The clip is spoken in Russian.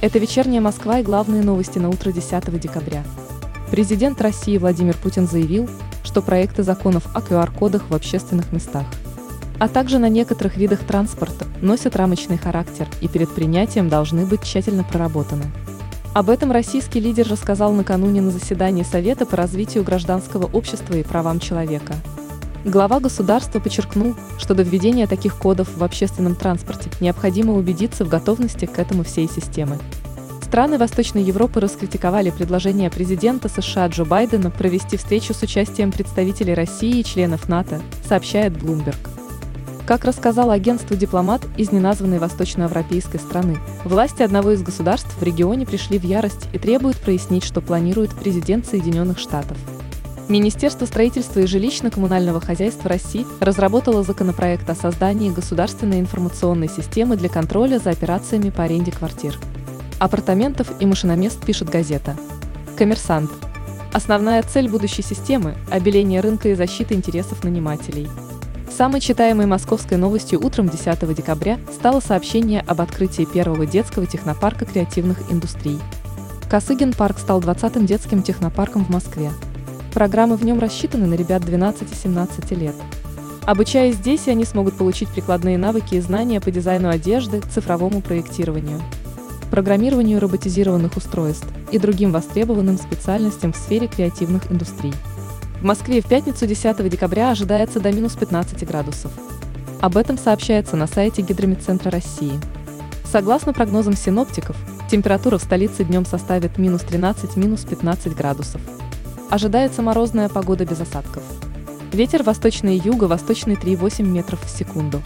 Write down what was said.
Это вечерняя Москва и главные новости на утро 10 декабря. Президент России Владимир Путин заявил, что проекты законов о QR-кодах в общественных местах, а также на некоторых видах транспорта носят рамочный характер и перед принятием должны быть тщательно проработаны. Об этом российский лидер рассказал накануне на заседании Совета по развитию гражданского общества и правам человека. Глава государства подчеркнул, что до введения таких кодов в общественном транспорте необходимо убедиться в готовности к этому всей системы. Страны Восточной Европы раскритиковали предложение президента США Джо Байдена провести встречу с участием представителей России и членов НАТО, сообщает Bloomberg. Как рассказал агентству дипломат из неназванной восточноевропейской страны, власти одного из государств в регионе пришли в ярость и требуют прояснить, что планирует президент Соединенных Штатов. Министерство строительства и жилищно-коммунального хозяйства России разработало законопроект о создании государственной информационной системы для контроля за операциями по аренде квартир. Апартаментов и машиномест пишет газета. Коммерсант. Основная цель будущей системы – обеление рынка и защита интересов нанимателей. Самой читаемой московской новостью утром 10 декабря стало сообщение об открытии первого детского технопарка креативных индустрий. Косыгин парк стал 20-м детским технопарком в Москве. Программы в нем рассчитаны на ребят 12-17 лет. Обучаясь здесь, они смогут получить прикладные навыки и знания по дизайну одежды, цифровому проектированию, программированию роботизированных устройств и другим востребованным специальностям в сфере креативных индустрий. В Москве в пятницу 10 декабря ожидается до минус 15 градусов. Об этом сообщается на сайте Гидромедцентра России. Согласно прогнозам синоптиков, температура в столице днем составит минус 13-минус 15 градусов. Ожидается морозная погода без осадков. Ветер восточный и юго-восточный 3,8 метров в секунду.